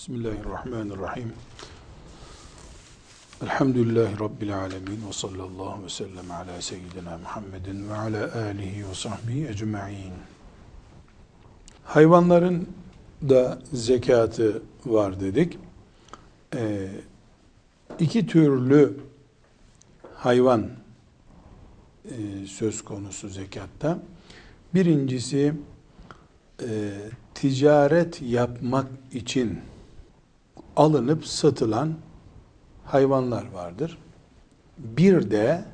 Bismillahirrahmanirrahim. Elhamdülillahi Rabbil alemin ve sallallahu ve sellem ala seyyidina Muhammedin ve ala alihi ve sahbihi ecma'in. Hayvanların da zekatı var dedik. Ee, iki türlü hayvan e, söz konusu zekatta. Birincisi e, ticaret yapmak için alınıp satılan hayvanlar vardır. Bir de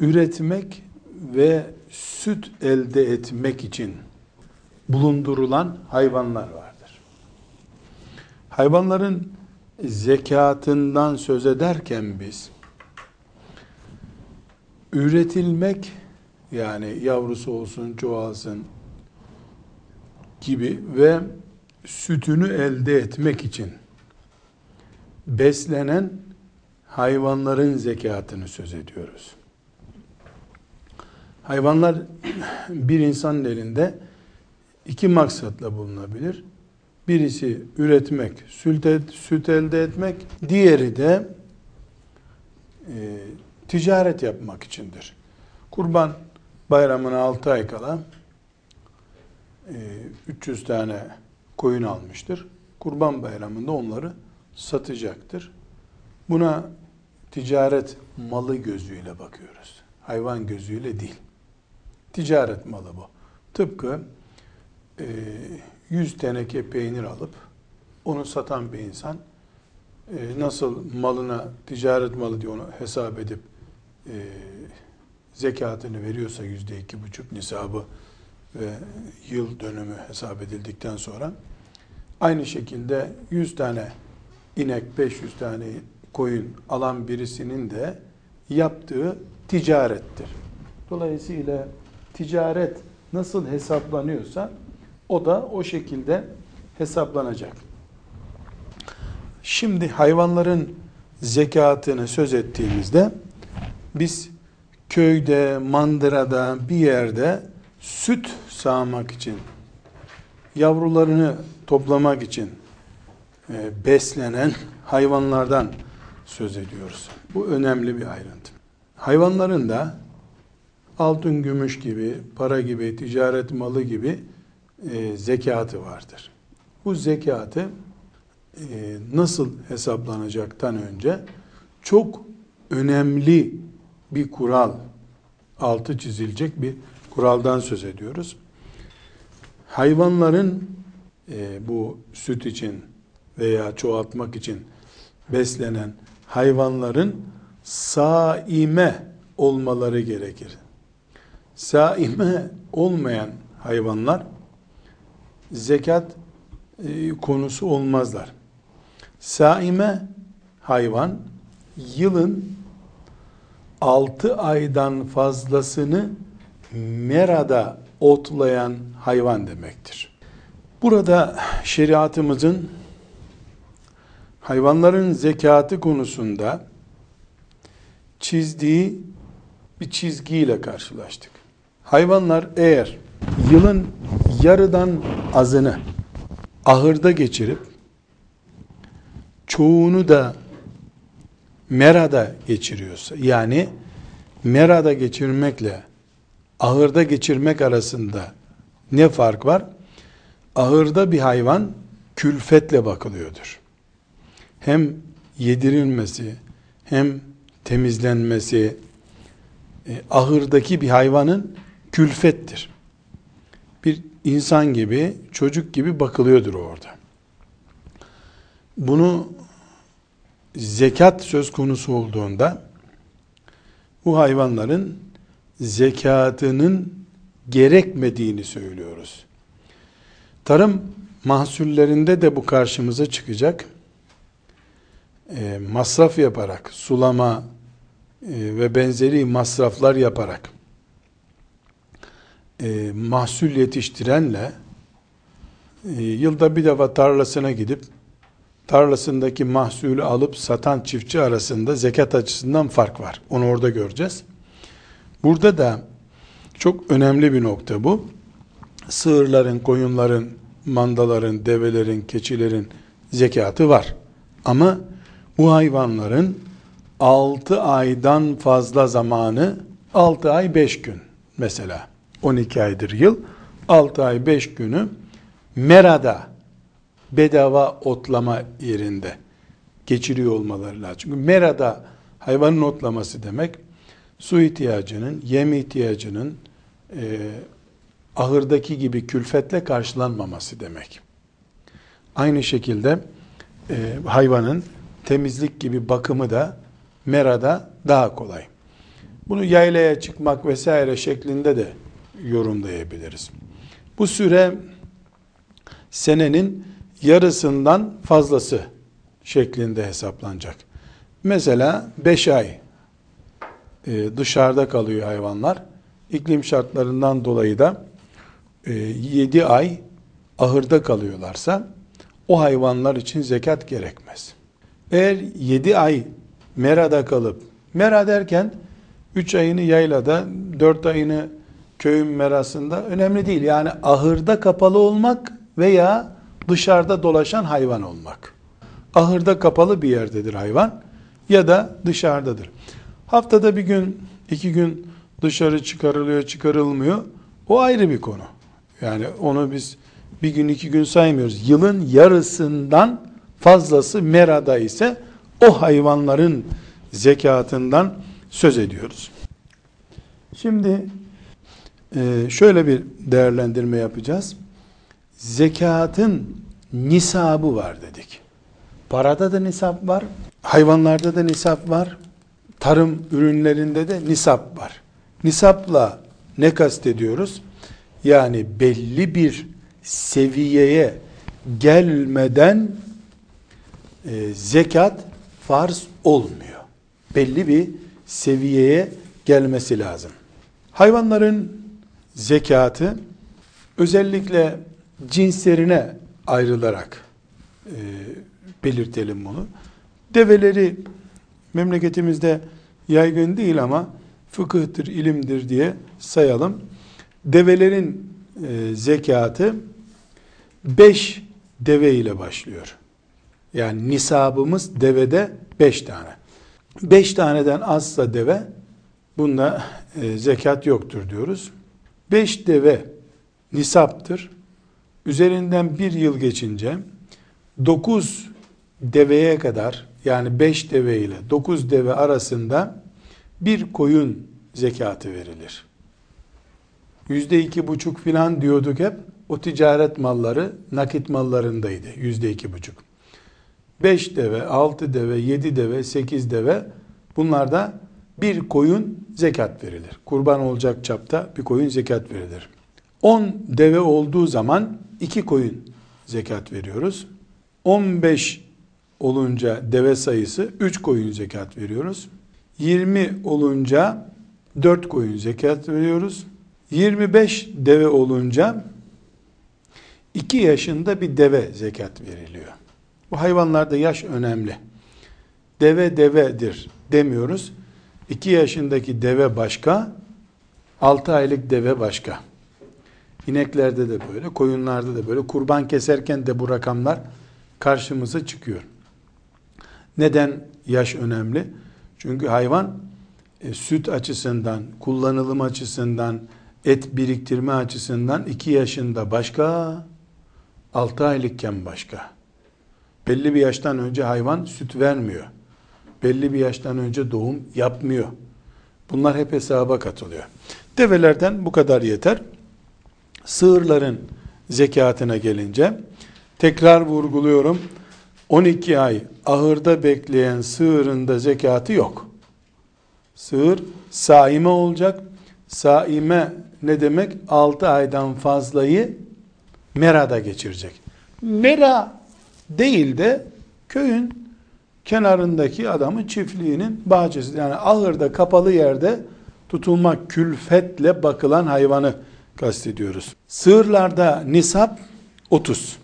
üretmek ve süt elde etmek için bulundurulan hayvanlar vardır. Hayvanların zekatından söz ederken biz üretilmek yani yavrusu olsun, çoğalsın gibi ve sütünü elde etmek için beslenen hayvanların zekatını söz ediyoruz. Hayvanlar bir insanın elinde iki maksatla bulunabilir. Birisi üretmek, süt, süt elde etmek, diğeri de e, ticaret yapmak içindir. Kurban bayramına 6 ay kala e, 300 tane koyun almıştır. Kurban bayramında onları satacaktır. Buna ticaret malı gözüyle bakıyoruz. Hayvan gözüyle değil. Ticaret malı bu. Tıpkı e, 100 teneke peynir alıp onu satan bir insan e, nasıl malına ticaret malı diye onu hesap edip e, zekatını veriyorsa yüzde iki buçuk nisabı ve yıl dönümü hesap edildikten sonra aynı şekilde 100 tane inek 500 tane koyun alan birisinin de yaptığı ticarettir. Dolayısıyla ticaret nasıl hesaplanıyorsa o da o şekilde hesaplanacak. Şimdi hayvanların zekatını söz ettiğimizde biz köyde, mandırada bir yerde süt sağmak için, yavrularını toplamak için e, beslenen hayvanlardan söz ediyoruz. Bu önemli bir ayrıntı. Hayvanların da altın, gümüş gibi, para gibi, ticaret malı gibi e, zekatı vardır. Bu zekatı e, nasıl hesaplanacaktan önce çok önemli bir kural, altı çizilecek bir kuraldan söz ediyoruz. Hayvanların e, bu süt için veya çoğaltmak için beslenen hayvanların saime olmaları gerekir. Saime olmayan hayvanlar zekat e, konusu olmazlar. Saime hayvan yılın 6 aydan fazlasını merada otlayan hayvan demektir. Burada şeriatımızın hayvanların zekatı konusunda çizdiği bir çizgiyle karşılaştık. Hayvanlar eğer yılın yarıdan azını ahırda geçirip çoğunu da merada geçiriyorsa yani merada geçirmekle ahırda geçirmek arasında ne fark var? Ahırda bir hayvan külfetle bakılıyordur. Hem yedirilmesi hem temizlenmesi e, ahırdaki bir hayvanın külfettir. Bir insan gibi, çocuk gibi bakılıyordur orada. Bunu zekat söz konusu olduğunda bu hayvanların zekatının gerekmediğini söylüyoruz. Tarım mahsullerinde de bu karşımıza çıkacak. E, masraf yaparak, sulama e, ve benzeri masraflar yaparak e, mahsul yetiştirenle e, yılda bir defa tarlasına gidip tarlasındaki mahsulü alıp satan çiftçi arasında zekat açısından fark var. Onu orada göreceğiz. Burada da çok önemli bir nokta bu. Sığırların, koyunların mandaların, develerin, keçilerin zekatı var. Ama bu hayvanların 6 aydan fazla zamanı 6 ay 5 gün mesela 12 aydır yıl 6 ay 5 günü merada bedava otlama yerinde geçiriyor olmaları lazım. Çünkü merada hayvanın otlaması demek su ihtiyacının, yem ihtiyacının e, ahırdaki gibi külfetle karşılanmaması demek. Aynı şekilde e, hayvanın temizlik gibi bakımı da merada daha kolay. Bunu yaylaya çıkmak vesaire şeklinde de yorumlayabiliriz. Bu süre senenin yarısından fazlası şeklinde hesaplanacak. Mesela 5 ay e, dışarıda kalıyor hayvanlar. İklim şartlarından dolayı da 7 e, ay ahırda kalıyorlarsa o hayvanlar için zekat gerekmez. Eğer 7 ay merada kalıp, mera derken 3 ayını yaylada, 4 ayını köyün merasında önemli değil. Yani ahırda kapalı olmak veya dışarıda dolaşan hayvan olmak. Ahırda kapalı bir yerdedir hayvan ya da dışarıdadır. Haftada bir gün, iki gün dışarı çıkarılıyor, çıkarılmıyor. O ayrı bir konu. Yani onu biz bir gün, iki gün saymıyoruz. Yılın yarısından fazlası merada ise o hayvanların zekatından söz ediyoruz. Şimdi e, şöyle bir değerlendirme yapacağız. Zekatın nisabı var dedik. Parada da nisap var, hayvanlarda da nisap var, tarım ürünlerinde de nisap var. Nisapla ne kastediyoruz? Yani belli bir seviyeye gelmeden e, zekat farz olmuyor. Belli bir seviyeye gelmesi lazım. Hayvanların zekatı özellikle cinslerine ayrılarak e, belirtelim bunu. Develeri memleketimizde yaygın değil ama fıkıhtır, ilimdir diye sayalım. Develerin e, zekatı 5 deve ile başlıyor. Yani nisabımız devede 5 tane. 5 taneden azsa deve bunda e, zekat yoktur diyoruz. 5 deve nisaptır. Üzerinden bir yıl geçince 9 deveye kadar yani 5 deve ile 9 deve arasında bir koyun zekatı verilir. Yüzde iki buçuk filan diyorduk hep. O ticaret malları nakit mallarındaydı. Yüzde iki buçuk. Beş deve, altı deve, yedi deve, sekiz deve bunlarda bir koyun zekat verilir. Kurban olacak çapta bir koyun zekat verilir. On deve olduğu zaman iki koyun zekat veriyoruz. On beş olunca deve sayısı üç koyun zekat veriyoruz. 20 olunca 4 koyun zekat veriyoruz. 25 deve olunca 2 yaşında bir deve zekat veriliyor. Bu hayvanlarda yaş önemli. Deve devedir demiyoruz. 2 yaşındaki deve başka, 6 aylık deve başka. İneklerde de böyle, koyunlarda da böyle. Kurban keserken de bu rakamlar karşımıza çıkıyor. Neden yaş önemli? Çünkü hayvan e, süt açısından, kullanılım açısından, et biriktirme açısından 2 yaşında başka, 6 aylıkken başka. Belli bir yaştan önce hayvan süt vermiyor. Belli bir yaştan önce doğum yapmıyor. Bunlar hep hesaba katılıyor. Develerden bu kadar yeter. Sığırların zekatına gelince tekrar vurguluyorum. 12 ay ahırda bekleyen sığırın da zekatı yok. Sığır saime olacak. Saime ne demek? 6 aydan fazlayı merada geçirecek. Mera değil de köyün kenarındaki adamın çiftliğinin bahçesi. Yani ahırda kapalı yerde tutulmak külfetle bakılan hayvanı kastediyoruz. Sığırlarda nisap 30.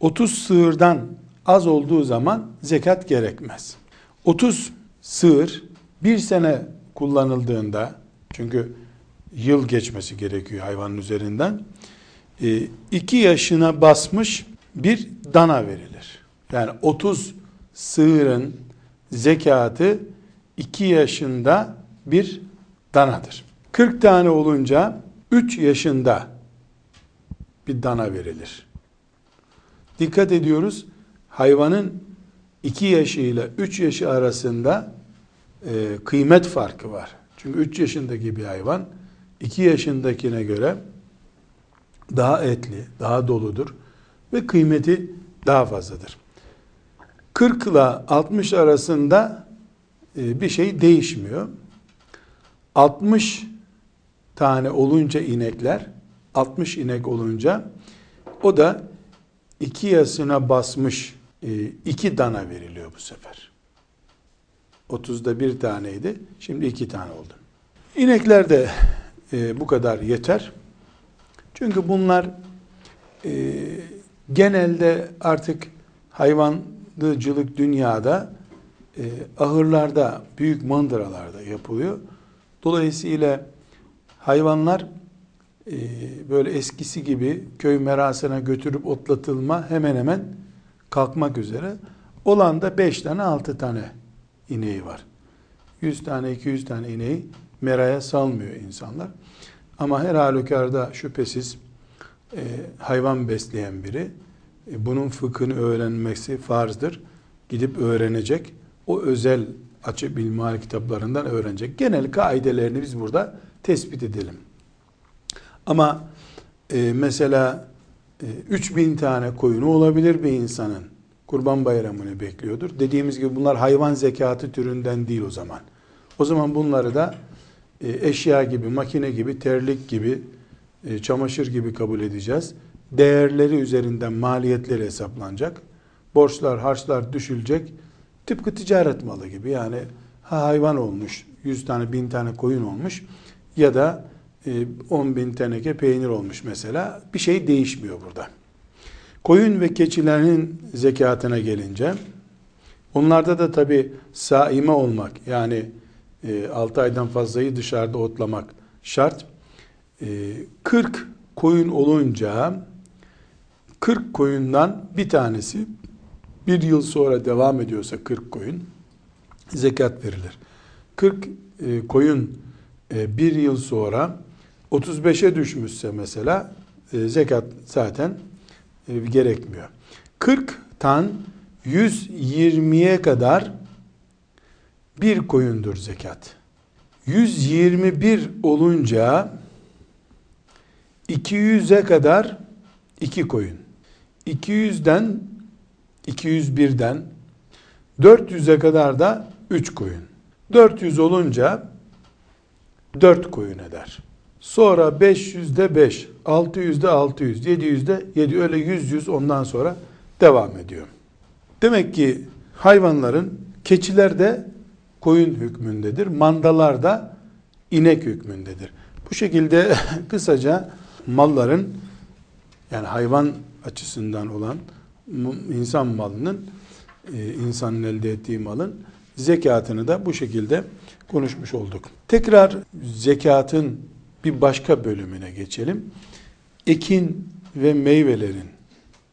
30 sığırdan az olduğu zaman zekat gerekmez. 30 sığır bir sene kullanıldığında çünkü yıl geçmesi gerekiyor hayvanın üzerinden 2 yaşına basmış bir dana verilir. Yani 30 sığırın zekatı 2 yaşında bir danadır. 40 tane olunca 3 yaşında bir dana verilir. Dikkat ediyoruz. Hayvanın 2 yaşı ile 3 yaşı arasında e, kıymet farkı var. Çünkü 3 yaşındaki bir hayvan 2 yaşındakine göre daha etli, daha doludur ve kıymeti daha fazladır. 40 ile 60 arasında e, bir şey değişmiyor. 60 tane olunca inekler, 60 inek olunca o da 2 yaşına basmış 2 e, dana veriliyor bu sefer. 30'da bir taneydi. Şimdi iki tane oldu. İnekler de e, bu kadar yeter. Çünkü bunlar e, genelde artık hayvancılık dünyada e, ahırlarda, büyük mandıralarda yapılıyor. Dolayısıyla hayvanlar e, böyle eskisi gibi köy merasına götürüp otlatılma hemen hemen kalkmak üzere. Olan da 5 tane 6 tane ineği var. 100 tane 200 tane ineği meraya salmıyor insanlar. Ama her halükarda şüphesiz e, hayvan besleyen biri e, bunun fıkhını öğrenmesi farzdır. Gidip öğrenecek. O özel açı bilmal kitaplarından öğrenecek. Genel kaidelerini biz burada tespit edelim. Ama e, mesela 3000 tane koyunu olabilir bir insanın. Kurban bayramını bekliyordur. Dediğimiz gibi bunlar hayvan zekatı türünden değil o zaman. O zaman bunları da e, eşya gibi, makine gibi, terlik gibi, e, çamaşır gibi kabul edeceğiz. Değerleri üzerinden maliyetleri hesaplanacak. Borçlar, harçlar düşülecek. Tıpkı ticaret malı gibi yani hayvan olmuş, 100 tane, 1000 tane koyun olmuş ya da 10 e, bin teneke peynir olmuş mesela. Bir şey değişmiyor burada. Koyun ve keçilerin zekatına gelince onlarda da tabi saime olmak yani 6 aydan fazlayı dışarıda otlamak şart. 40 e, koyun olunca 40 koyundan bir tanesi bir yıl sonra devam ediyorsa 40 koyun zekat verilir. 40 e, koyun e, bir yıl sonra 35'e düşmüşse mesela zekat zaten gerekmiyor. 40 tan 120'ye kadar bir koyundur zekat. 121 olunca 200'e kadar iki koyun. 200'den 201'den 400'e kadar da 3 koyun. 400 olunca 4 koyun eder. Sonra 500'de 5, 600'de 600, 700'de 7 öyle 100 100 ondan sonra devam ediyor. Demek ki hayvanların keçiler de koyun hükmündedir. Mandalar da inek hükmündedir. Bu şekilde kısaca malların yani hayvan açısından olan insan malının e, insanın elde ettiği malın zekatını da bu şekilde konuşmuş olduk. Tekrar zekatın bir başka bölümüne geçelim. Ekin ve meyvelerin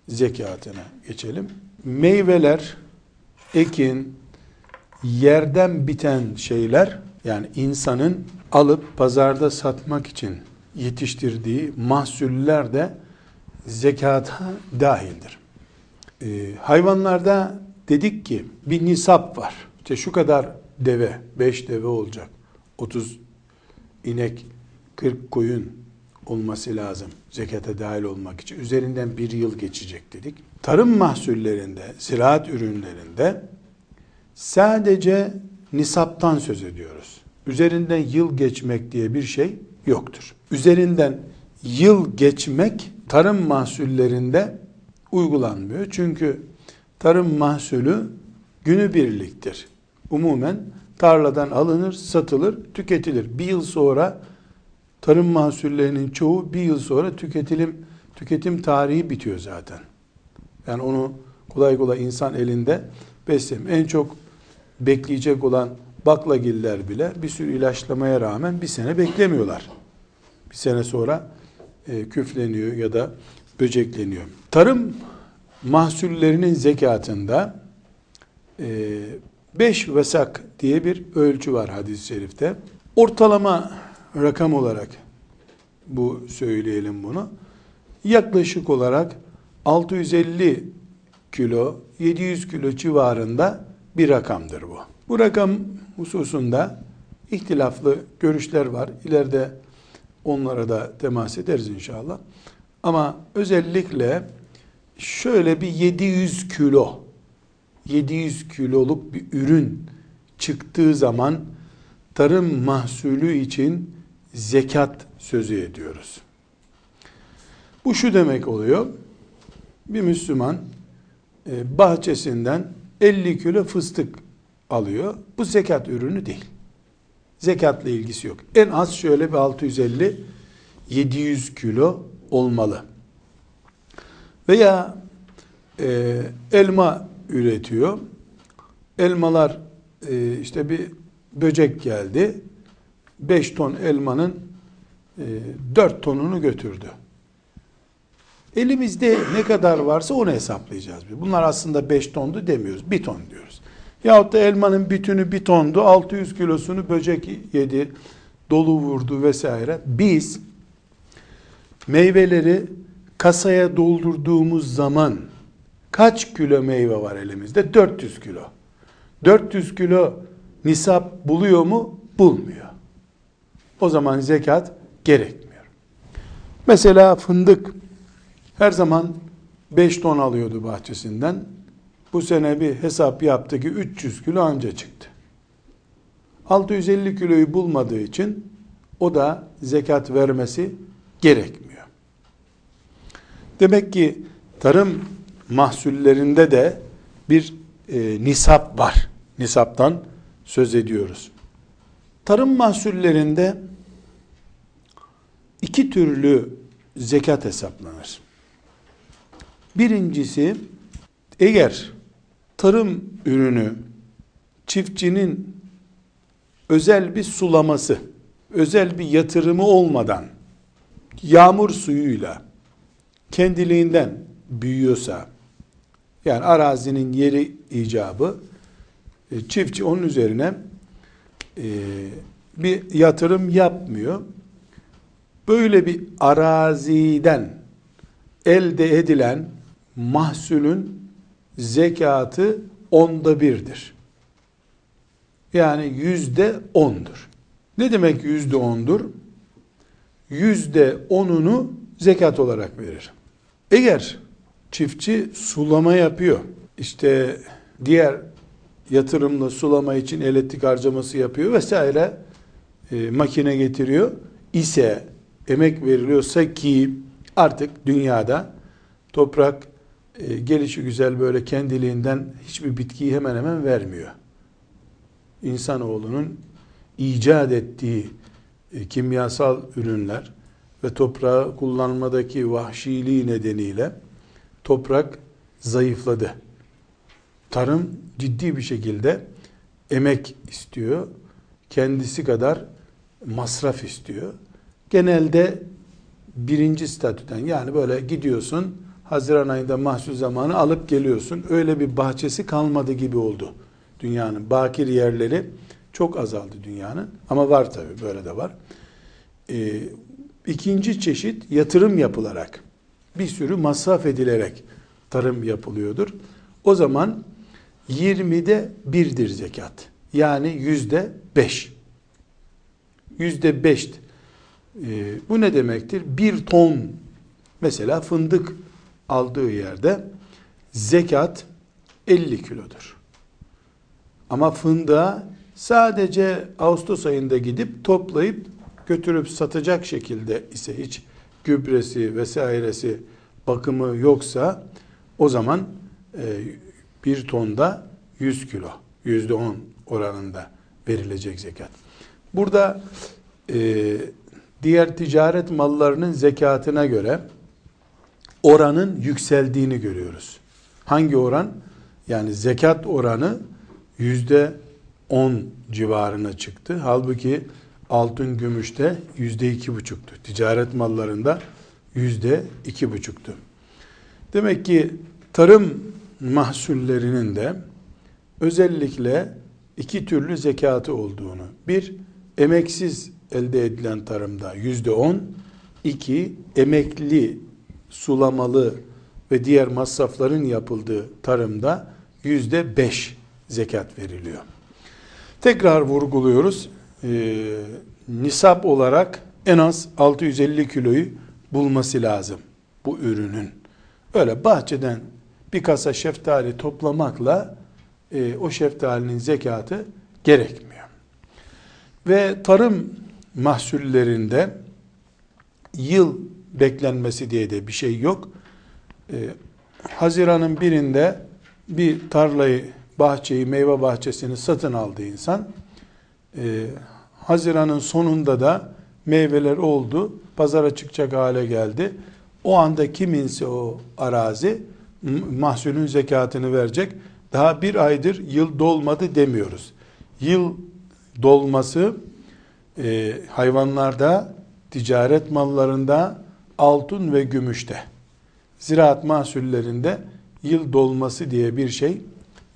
zekatına geçelim. Meyveler, ekin, yerden biten şeyler yani insanın alıp pazarda satmak için yetiştirdiği mahsuller de zekata dahildir. Ee, hayvanlarda dedik ki bir nisap var. İşte şu kadar deve, 5 deve olacak. 30 inek, 40 koyun olması lazım zekata dahil olmak için. Üzerinden bir yıl geçecek dedik. Tarım mahsullerinde, ziraat ürünlerinde sadece nisaptan söz ediyoruz. Üzerinden yıl geçmek diye bir şey yoktur. Üzerinden yıl geçmek tarım mahsullerinde uygulanmıyor. Çünkü tarım mahsulü günü birliktir. Umumen tarladan alınır, satılır, tüketilir. Bir yıl sonra tarım mahsullerinin çoğu bir yıl sonra tüketilim tüketim tarihi bitiyor zaten. Yani onu kolay kolay insan elinde beslem. En çok bekleyecek olan baklagiller bile bir sürü ilaçlamaya rağmen bir sene beklemiyorlar. Bir sene sonra e, küfleniyor ya da böcekleniyor. Tarım mahsullerinin zekatında e, beş vesak diye bir ölçü var hadis-i şerifte. Ortalama rakam olarak bu söyleyelim bunu. Yaklaşık olarak 650 kilo, 700 kilo civarında bir rakamdır bu. Bu rakam hususunda ihtilaflı görüşler var. İleride onlara da temas ederiz inşallah. Ama özellikle şöyle bir 700 kilo 700 kiloluk bir ürün çıktığı zaman tarım mahsulü için zekat sözü ediyoruz. Bu şu demek oluyor. Bir Müslüman e, bahçesinden 50 kilo fıstık alıyor. Bu zekat ürünü değil. Zekatla ilgisi yok. En az şöyle bir 650 700 kilo olmalı. Veya e, elma üretiyor. Elmalar e, işte bir böcek geldi. 5 ton elmanın e, 4 tonunu götürdü. Elimizde ne kadar varsa onu hesaplayacağız. Bunlar aslında 5 tondu demiyoruz. 1 ton diyoruz. Yahut da elmanın bütünü 1 tondu. 600 kilosunu böcek yedi. Dolu vurdu vesaire. Biz meyveleri kasaya doldurduğumuz zaman kaç kilo meyve var elimizde? 400 kilo. 400 kilo nisap buluyor mu? Bulmuyor. O zaman zekat gerekmiyor. Mesela fındık her zaman 5 ton alıyordu bahçesinden. Bu sene bir hesap yaptı ki 300 kilo anca çıktı. 650 kiloyu bulmadığı için o da zekat vermesi gerekmiyor. Demek ki tarım mahsullerinde de bir e, nisap var. Nisaptan söz ediyoruz. Tarım mahsullerinde iki türlü zekat hesaplanır. Birincisi eğer tarım ürünü çiftçinin özel bir sulaması, özel bir yatırımı olmadan yağmur suyuyla kendiliğinden büyüyorsa yani arazinin yeri icabı e, çiftçi onun üzerine e, bir yatırım yapmıyor. Böyle bir araziden elde edilen mahsulün zekatı onda birdir. Yani yüzde ondur. Ne demek yüzde ondur? Yüzde onunu zekat olarak verir. Eğer çiftçi sulama yapıyor, işte diğer yatırımla sulama için elektrik harcaması yapıyor vesaire e, makine getiriyor ise emek veriliyorsa ki artık dünyada toprak e, gelişi güzel böyle kendiliğinden hiçbir bitkiyi hemen hemen vermiyor. İnsanoğlunun icat ettiği e, kimyasal ürünler ve toprağı kullanmadaki vahşiliği nedeniyle toprak zayıfladı. Tarım ciddi bir şekilde emek istiyor. Kendisi kadar masraf istiyor. Genelde birinci statüden yani böyle gidiyorsun Haziran ayında mahsul zamanı alıp geliyorsun. Öyle bir bahçesi kalmadı gibi oldu dünyanın. Bakir yerleri çok azaldı dünyanın. Ama var tabi böyle de var. Ee, ikinci çeşit yatırım yapılarak bir sürü masraf edilerek tarım yapılıyordur. O zaman 20'de birdir zekat. Yani yüzde beş. Yüzde beş. Ee, bu ne demektir? Bir ton mesela fındık aldığı yerde zekat 50 kilodur. Ama fındığa sadece Ağustos ayında gidip toplayıp götürüp satacak şekilde ise hiç gübresi vesairesi bakımı yoksa o zaman e, bir tonda 100 kilo, yüzde 10 oranında verilecek zekat. Burada e, diğer ticaret mallarının zekatına göre oranın yükseldiğini görüyoruz. Hangi oran? Yani zekat oranı yüzde 10 civarına çıktı. Halbuki altın gümüşte yüzde iki buçuktu. Ticaret mallarında yüzde iki buçuktu. Demek ki tarım mahsullerinin de özellikle iki türlü zekatı olduğunu, bir emeksiz elde edilen tarımda yüzde on, iki emekli, sulamalı ve diğer masrafların yapıldığı tarımda yüzde beş zekat veriliyor. Tekrar vurguluyoruz. Ee, nisap olarak en az 650 kiloyu bulması lazım bu ürünün. Öyle bahçeden bir kasa şeftali toplamakla e, o şeftalinin zekatı gerekmiyor. Ve tarım mahsullerinde yıl beklenmesi diye de bir şey yok. E, Haziran'ın birinde bir tarlayı, bahçeyi, meyve bahçesini satın aldı insan. E, Haziran'ın sonunda da meyveler oldu, pazara çıkacak hale geldi. O anda kiminse o arazi mahsulün zekatını verecek. Daha bir aydır yıl dolmadı demiyoruz. Yıl dolması e, hayvanlarda, ticaret mallarında, altın ve gümüşte, ziraat mahsullerinde yıl dolması diye bir şey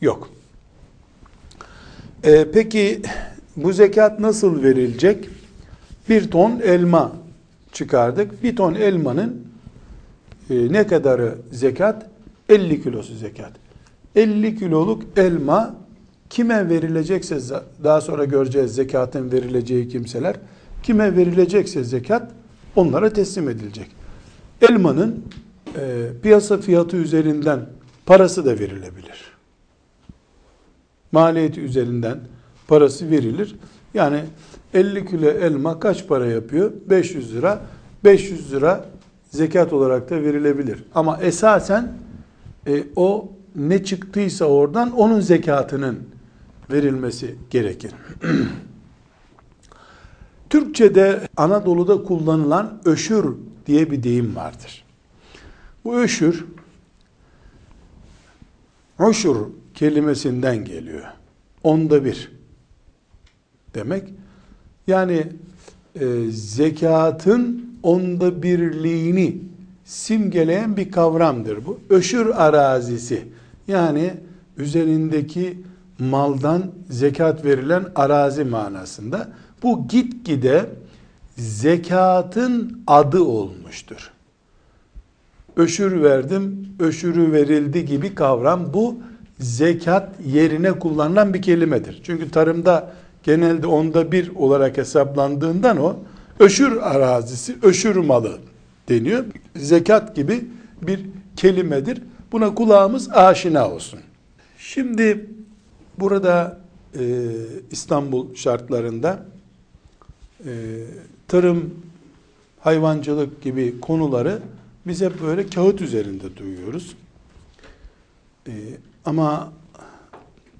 yok. E, peki bu zekat nasıl verilecek? Bir ton elma çıkardık. Bir ton elmanın e, ne kadarı zekat? 50 kilosu zekat. 50 kiloluk elma kime verilecekse daha sonra göreceğiz zekatın verileceği kimseler kime verilecekse zekat onlara teslim edilecek. Elmanın e, piyasa fiyatı üzerinden parası da verilebilir. Maliyeti üzerinden parası verilir. Yani 50 kilo elma kaç para yapıyor? 500 lira. 500 lira zekat olarak da verilebilir. Ama esasen e, o ne çıktıysa oradan onun zekatının verilmesi gerekir. Türkçe'de Anadolu'da kullanılan öşür diye bir deyim vardır. Bu öşür Uşur kelimesinden geliyor. Onda bir demek. Yani e, zekatın onda birliğini simgeleyen bir kavramdır bu. Öşür arazisi yani üzerindeki maldan zekat verilen arazi manasında. Bu gitgide zekatın adı olmuştur. Öşür verdim, öşürü verildi gibi kavram bu zekat yerine kullanılan bir kelimedir. Çünkü tarımda genelde onda bir olarak hesaplandığından o öşür arazisi, öşür malı deniyor. Zekat gibi bir kelimedir. Buna kulağımız aşina olsun. Şimdi burada e, İstanbul şartlarında e, tarım, hayvancılık gibi konuları bize böyle kağıt üzerinde duyuyoruz. E, ama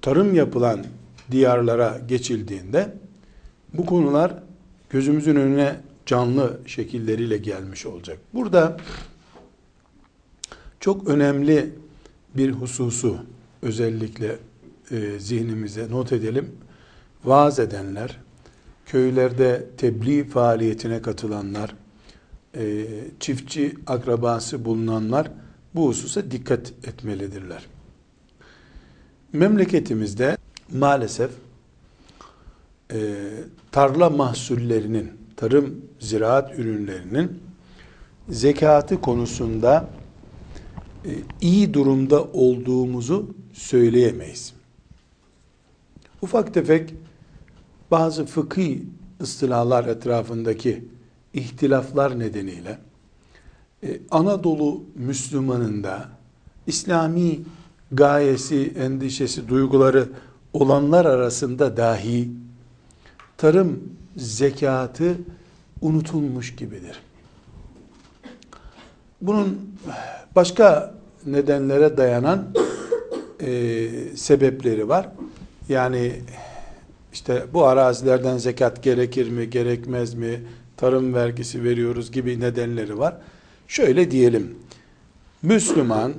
tarım yapılan diyarlara geçildiğinde bu konular gözümüzün önüne canlı şekilleriyle gelmiş olacak. Burada çok önemli bir hususu özellikle e, zihnimize not edelim. Vaaz edenler, köylerde tebliğ faaliyetine katılanlar, e, çiftçi akrabası bulunanlar bu hususa dikkat etmelidirler. Memleketimizde maalesef e, tarla mahsullerinin, tarım ziraat ürünlerinin zekatı konusunda e, iyi durumda olduğumuzu söyleyemeyiz. Ufak tefek bazı fıkhi ıstılahlar etrafındaki ihtilaflar nedeniyle e, Anadolu Müslümanında İslami gayesi, endişesi, duyguları olanlar arasında dahi tarım zekatı unutulmuş gibidir. Bunun başka nedenlere dayanan e, sebepleri var. Yani işte bu arazilerden zekat gerekir mi, gerekmez mi, tarım vergisi veriyoruz gibi nedenleri var. Şöyle diyelim, Müslüman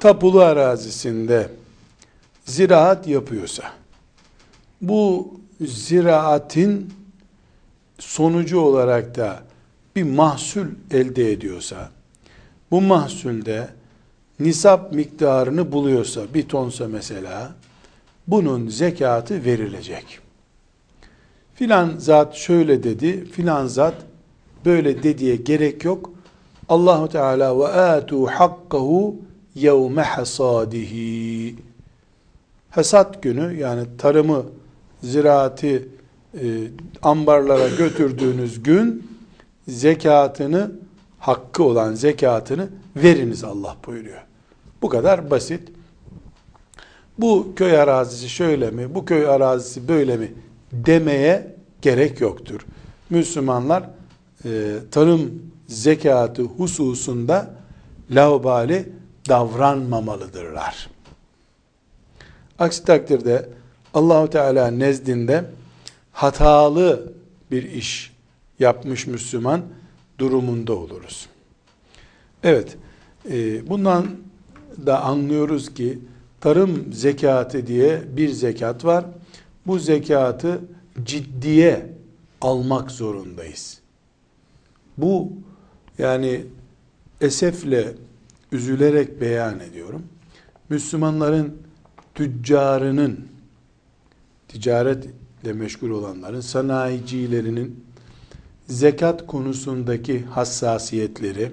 tapulu arazisinde ziraat yapıyorsa, bu ziraatin sonucu olarak da bir mahsul elde ediyorsa, bu mahsulde nisap miktarını buluyorsa, bir tonsa mesela, bunun zekatı verilecek. Filan zat şöyle dedi, filan zat böyle dediye gerek yok. Allahu Teala ve atu hakkahu yevme hasadihi. Hasat günü yani tarımı, ziraati e, ambarlara götürdüğünüz gün zekatını hakkı olan zekatını veriniz Allah buyuruyor. Bu kadar basit. Bu köy arazisi şöyle mi, bu köy arazisi böyle mi demeye gerek yoktur. Müslümanlar e, tarım zekatı hususunda laubali davranmamalıdırlar. Aksi takdirde Allahu Teala nezdinde hatalı bir iş yapmış Müslüman durumunda oluruz. Evet, e, bundan da anlıyoruz ki tarım zekatı diye bir zekat var. Bu zekatı ciddiye almak zorundayız. Bu yani esefle üzülerek beyan ediyorum. Müslümanların tüccarının ticaretle meşgul olanların sanayicilerinin zekat konusundaki hassasiyetleri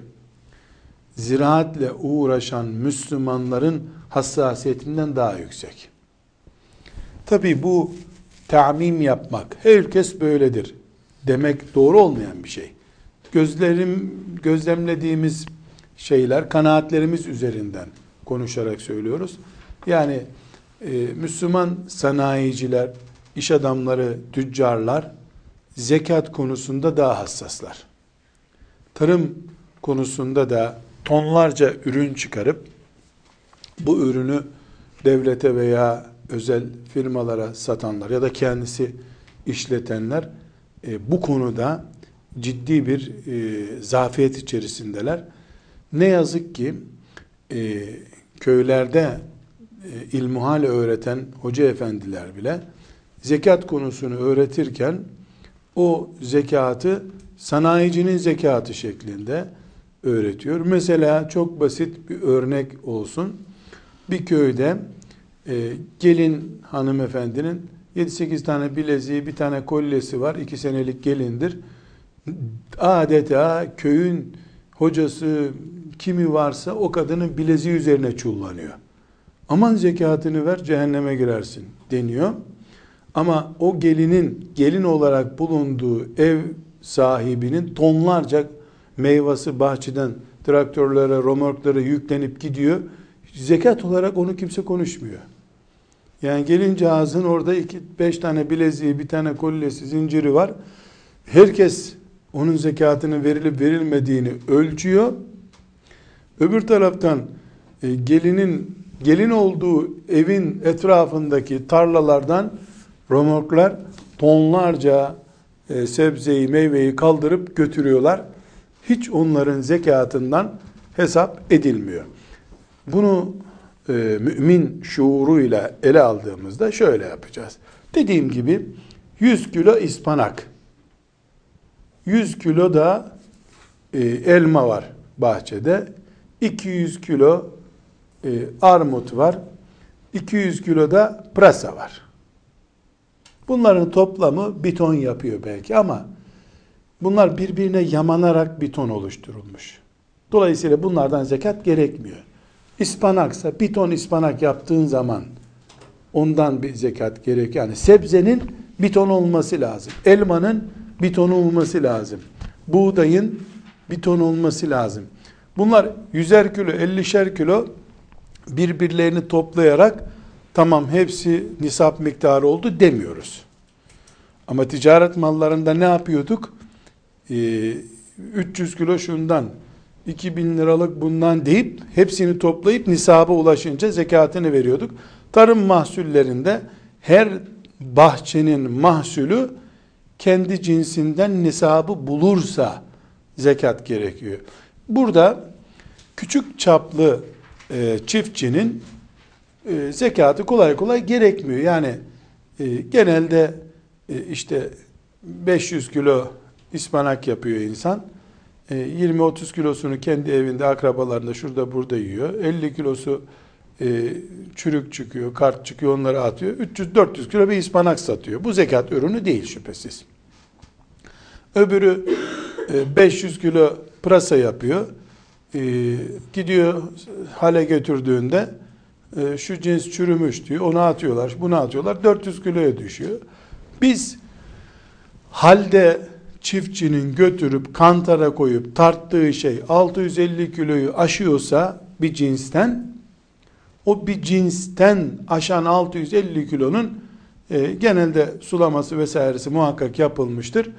ziraatle uğraşan Müslümanların hassasiyetinden daha yüksek. Tabi bu tamim yapmak, herkes böyledir demek doğru olmayan bir şey. Gözlerim, gözlemlediğimiz şeyler, kanaatlerimiz üzerinden konuşarak söylüyoruz. Yani e, Müslüman sanayiciler, iş adamları, tüccarlar zekat konusunda daha hassaslar. Tarım konusunda da tonlarca ürün çıkarıp bu ürünü devlete veya özel firmalara satanlar ya da kendisi işletenler e, bu konuda ciddi bir e, zafiyet içerisindeler. Ne yazık ki e, köylerde e, ilmuhal öğreten hoca efendiler bile zekat konusunu öğretirken o zekatı sanayicinin zekatı şeklinde öğretiyor. Mesela çok basit bir örnek olsun. Bir köyde e, gelin hanımefendinin 7-8 tane bileziği, bir tane kolyesi var. 2 senelik gelindir. Adeta köyün hocası kimi varsa o kadının bileziği üzerine çullanıyor. Aman zekatını ver cehenneme girersin deniyor. Ama o gelinin gelin olarak bulunduğu ev sahibinin tonlarca meyvası bahçeden traktörlere, romorklara yüklenip gidiyor. Zekat olarak onu kimse konuşmuyor. Yani gelin ağzın orada iki, beş tane bileziği, bir tane kolyesi, zinciri var. Herkes onun zekatının verilip verilmediğini ölçüyor. Öbür taraftan e, gelinin gelin olduğu evin etrafındaki tarlalardan romorklar tonlarca e, sebzeyi, meyveyi kaldırıp götürüyorlar. Hiç onların zekatından hesap edilmiyor. Bunu e, mümin şuuruyla ele aldığımızda şöyle yapacağız. Dediğim gibi 100 kilo ispanak, 100 kilo da e, elma var bahçede, 200 kilo e, armut var, 200 kilo da pırasa var. Bunların toplamı bir ton yapıyor belki ama bunlar birbirine yamanarak bir ton oluşturulmuş. Dolayısıyla bunlardan zekat gerekmiyor. İspanaksa bir ton ispanak yaptığın zaman ondan bir zekat gerek. Yani sebzenin bir ton olması lazım. Elmanın bir ton olması lazım. Buğdayın bir ton olması lazım. Bunlar yüzer kilo, ellişer kilo birbirlerini toplayarak tamam hepsi nisap miktarı oldu demiyoruz. Ama ticaret mallarında ne yapıyorduk? Ee, 300 kilo şundan, 2000 liralık bundan deyip hepsini toplayıp nisaba ulaşınca zekatını veriyorduk. Tarım mahsullerinde her bahçenin mahsulü kendi cinsinden nisabı bulursa zekat gerekiyor. Burada küçük çaplı e, çiftçinin e, zekatı kolay kolay gerekmiyor. Yani e, genelde e, işte 500 kilo ispanak yapıyor insan. 20-30 e, kilosunu kendi evinde, akrabalarında, şurada burada yiyor. 50 kilosu e, çürük çıkıyor, kart çıkıyor, onları atıyor. 300-400 kilo bir ıspanak satıyor. Bu zekat ürünü değil şüphesiz. Öbürü 500 kilo pırasa yapıyor. Gidiyor hale götürdüğünde şu cins çürümüş diyor. Onu atıyorlar, bunu atıyorlar. 400 kiloya düşüyor. Biz halde çiftçinin götürüp kantara koyup tarttığı şey 650 kiloyu aşıyorsa bir cinsten o bir cinsten aşan 650 kilonun e, genelde sulaması vesairesi muhakkak yapılmıştır.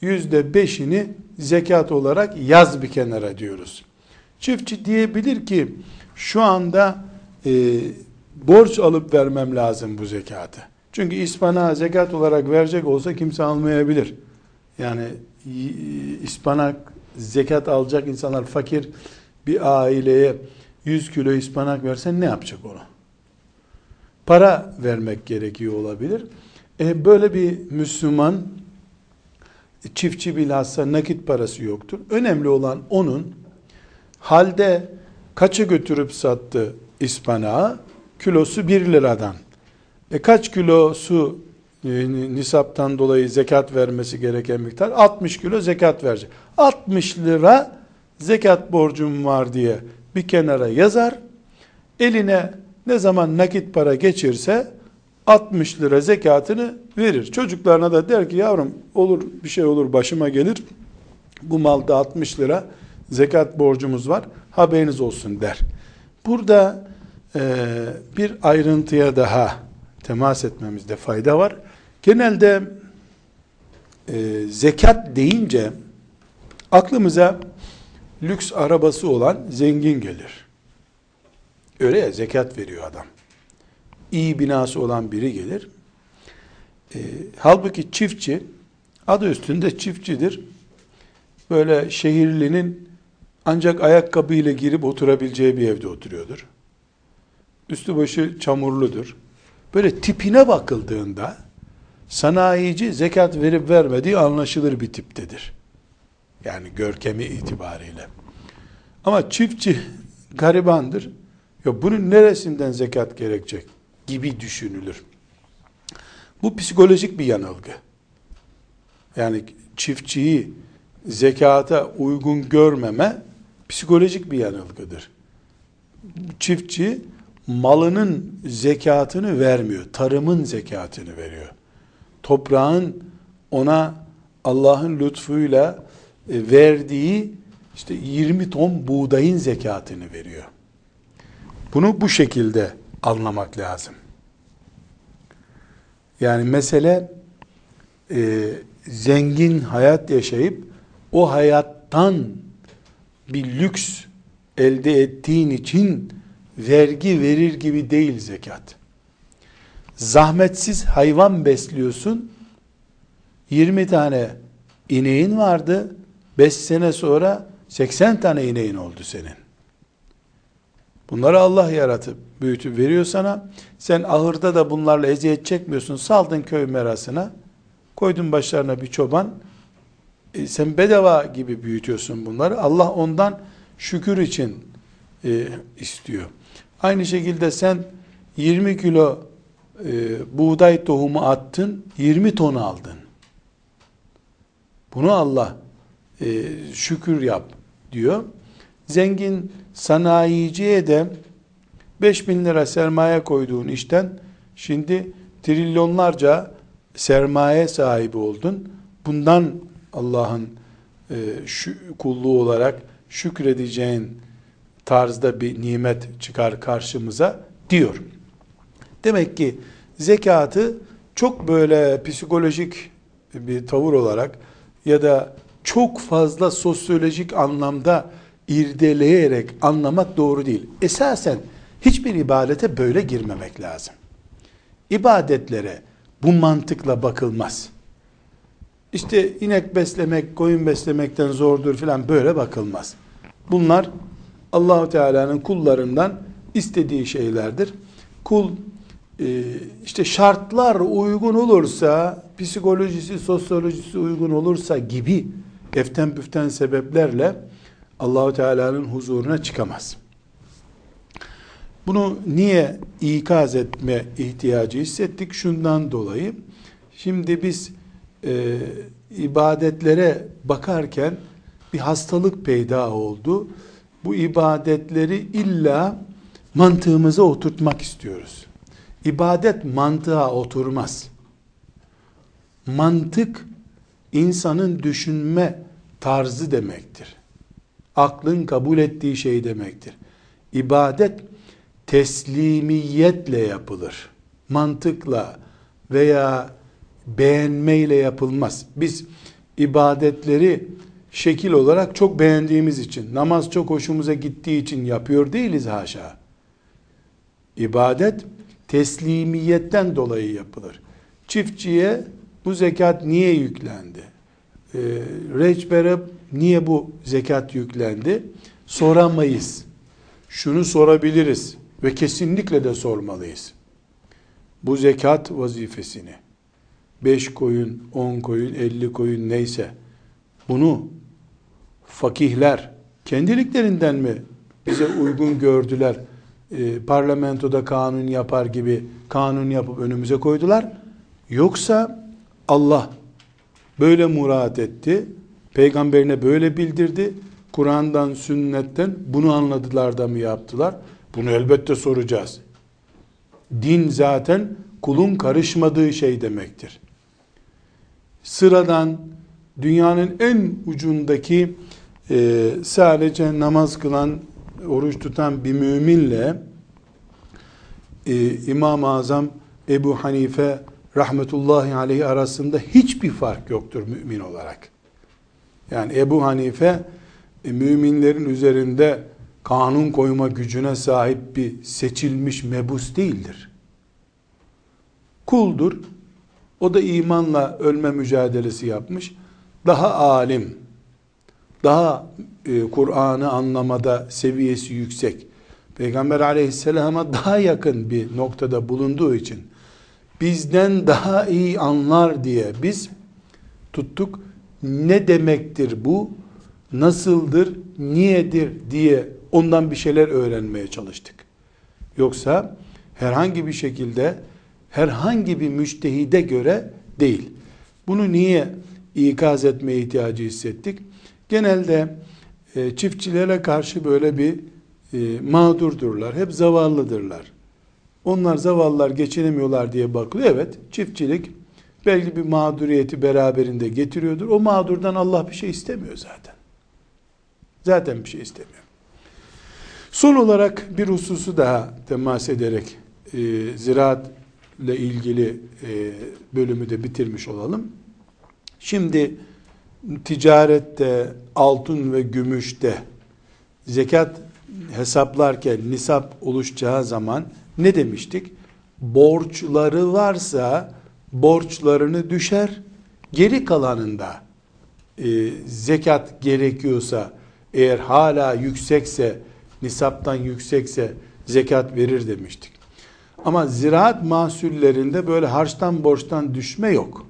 Yüzde beşini zekat olarak yaz bir kenara diyoruz. Çiftçi diyebilir ki şu anda e, borç alıp vermem lazım bu zekatı. Çünkü ispanağı zekat olarak verecek olsa kimse almayabilir. Yani ıspanak zekat alacak insanlar fakir bir aileye 100 kilo ıspanak versen ne yapacak onu? Para vermek gerekiyor olabilir. E böyle bir Müslüman çiftçi bilhassa nakit parası yoktur. Önemli olan onun halde kaça götürüp sattı ıspanağı? Kilosu 1 liradan. E kaç kilosu e, nisaptan dolayı zekat vermesi gereken miktar 60 kilo zekat verecek. 60 lira zekat borcum var diye bir kenara yazar. Eline ne zaman nakit para geçirse 60 lira zekatını verir. Çocuklarına da der ki yavrum olur bir şey olur başıma gelir. Bu malda 60 lira zekat borcumuz var. Haberiniz olsun der. Burada e, bir ayrıntıya daha temas etmemizde fayda var. Genelde e, zekat deyince aklımıza lüks arabası olan zengin gelir. Öyle ya zekat veriyor adam. İyi binası olan biri gelir. E, halbuki çiftçi adı üstünde çiftçidir. Böyle şehirlinin ancak ayakkabıyla girip oturabileceği bir evde oturuyordur. Üstü başı çamurludur. Böyle tipine bakıldığında sanayici zekat verip vermediği anlaşılır bir tiptedir. Yani görkemi itibariyle. Ama çiftçi garibandır. Ya bunun neresinden zekat gerekecek gibi düşünülür. Bu psikolojik bir yanılgı. Yani çiftçiyi zekata uygun görmeme psikolojik bir yanılgıdır. Çiftçi malının zekatını vermiyor. Tarımın zekatını veriyor. Toprağın ona Allah'ın lütfuyla e, verdiği işte 20 ton buğdayın zekatını veriyor. Bunu bu şekilde anlamak lazım. Yani mesele e, zengin hayat yaşayıp o hayattan bir lüks elde ettiğin için vergi verir gibi değil zekat. Zahmetsiz hayvan besliyorsun. 20 tane ineğin vardı. 5 sene sonra 80 tane ineğin oldu senin. Bunları Allah yaratıp büyütüp veriyor sana. Sen ahırda da bunlarla eziyet çekmiyorsun. Saldın köy merasına. Koydun başlarına bir çoban. E, sen bedava gibi büyütüyorsun bunları. Allah ondan şükür için e, istiyor. Aynı şekilde sen 20 kilo e, buğday tohumu attın, 20 ton aldın. Bunu Allah e, şükür yap diyor. Zengin sanayiciye de 5 bin lira sermaye koyduğun işten şimdi trilyonlarca sermaye sahibi oldun. Bundan Allah'ın e, şu kulluğu olarak şükredeceğin tarzda bir nimet çıkar karşımıza diyor. Demek ki zekatı çok böyle psikolojik bir tavır olarak ya da çok fazla sosyolojik anlamda irdeleyerek anlamak doğru değil. Esasen hiçbir ibadete böyle girmemek lazım. İbadetlere bu mantıkla bakılmaz. İşte inek beslemek, koyun beslemekten zordur filan böyle bakılmaz. Bunlar Allahu Teala'nın kullarından istediği şeylerdir. Kul e, işte şartlar uygun olursa, psikolojisi, sosyolojisi uygun olursa gibi eften püften sebeplerle Allahu Teala'nın huzuruna çıkamaz. Bunu niye ikaz etme ihtiyacı hissettik? Şundan dolayı. Şimdi biz e, ibadetlere bakarken bir hastalık peyda oldu. Bu ibadetleri illa mantığımıza oturtmak istiyoruz. İbadet mantığa oturmaz. Mantık insanın düşünme tarzı demektir. Aklın kabul ettiği şey demektir. İbadet teslimiyetle yapılır. Mantıkla veya beğenmeyle yapılmaz. Biz ibadetleri şekil olarak çok beğendiğimiz için, namaz çok hoşumuza gittiği için yapıyor değiliz haşa. İbadet teslimiyetten dolayı yapılır. Çiftçiye bu zekat niye yüklendi? Ee, reçbere niye bu zekat yüklendi? Soramayız. Şunu sorabiliriz ve kesinlikle de sormalıyız. Bu zekat vazifesini 5 koyun, 10 koyun, 50 koyun neyse bunu fakihler kendiliklerinden mi bize uygun gördüler? E, parlamentoda kanun yapar gibi kanun yapıp önümüze koydular. Yoksa Allah böyle murat etti. Peygamberine böyle bildirdi. Kur'an'dan, sünnetten bunu anladılar da mı yaptılar? Bunu elbette soracağız. Din zaten kulun karışmadığı şey demektir. Sıradan dünyanın en ucundaki e, sadece namaz kılan, oruç tutan bir müminle e, İmam-ı Azam Ebu Hanife rahmetullahi aleyhi arasında hiçbir fark yoktur mümin olarak. Yani Ebu Hanife e, müminlerin üzerinde kanun koyma gücüne sahip bir seçilmiş mebus değildir. Kuldur. O da imanla ölme mücadelesi yapmış. Daha alim, daha e, Kur'an'ı anlamada seviyesi yüksek, Peygamber aleyhisselama daha yakın bir noktada bulunduğu için bizden daha iyi anlar diye biz tuttuk. Ne demektir bu? Nasıldır? Niyedir diye ondan bir şeyler öğrenmeye çalıştık. Yoksa herhangi bir şekilde herhangi bir müştehide göre değil. Bunu niye ikaz etmeye ihtiyacı hissettik? Genelde e, çiftçilere karşı böyle bir e, mağdurdurlar. Hep zavallıdırlar. Onlar zavallılar geçinemiyorlar diye bakılıyor. Evet, çiftçilik belki bir mağduriyeti beraberinde getiriyordur. O mağdurdan Allah bir şey istemiyor zaten. Zaten bir şey istemiyor. Son olarak bir hususu daha temas ederek e, ziraat ile ilgili e, bölümü de bitirmiş olalım. Şimdi ticarette, altın ve gümüşte zekat hesaplarken nisap oluşacağı zaman ne demiştik? Borçları varsa borçlarını düşer, geri kalanında e, zekat gerekiyorsa eğer hala yüksekse nisaptan yüksekse zekat verir demiştik. Ama ziraat mahsullerinde böyle harçtan borçtan düşme yok.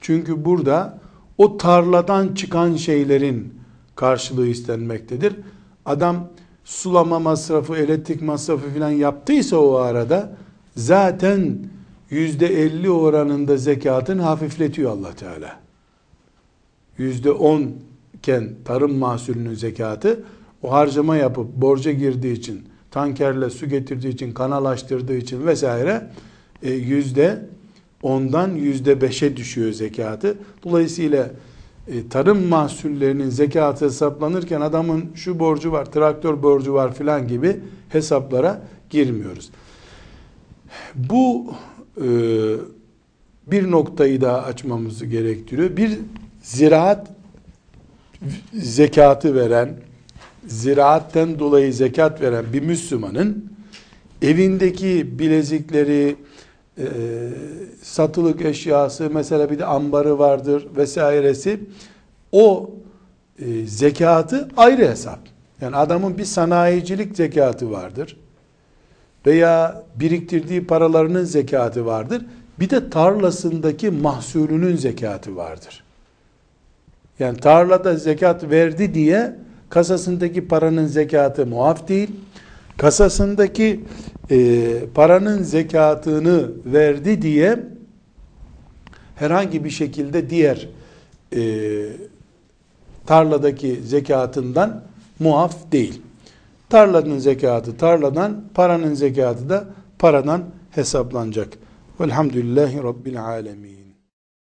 Çünkü burada o tarladan çıkan şeylerin karşılığı istenmektedir. Adam sulama masrafı, elektrik masrafı filan yaptıysa o arada zaten yüzde elli oranında zekatın hafifletiyor allah Teala. Yüzde on iken tarım mahsulünün zekatı o harcama yapıp borca girdiği için tankerle su getirdiği için kanal açtırdığı için vesaire e, yüzde ondan yüzde beşe düşüyor zekatı. Dolayısıyla e, tarım mahsullerinin zekatı hesaplanırken adamın şu borcu var, traktör borcu var filan gibi hesaplara girmiyoruz. Bu e, bir noktayı daha açmamızı gerektiriyor. Bir ziraat zekatı veren, ziraatten dolayı zekat veren bir Müslümanın evindeki bilezikleri, e, satılık eşyası, mesela bir de ambarı vardır vesairesi, o e, zekatı ayrı hesap. Yani adamın bir sanayicilik zekatı vardır. Veya biriktirdiği paralarının zekatı vardır. Bir de tarlasındaki mahsulünün zekatı vardır. Yani tarlada zekat verdi diye kasasındaki paranın zekatı muaf değil. Kasasındaki e, paranın zekatını verdi diye herhangi bir şekilde diğer e, tarladaki zekatından muaf değil. Tarlanın zekatı tarladan, paranın zekatı da paradan hesaplanacak. Velhamdülillahi Rabbil alemin.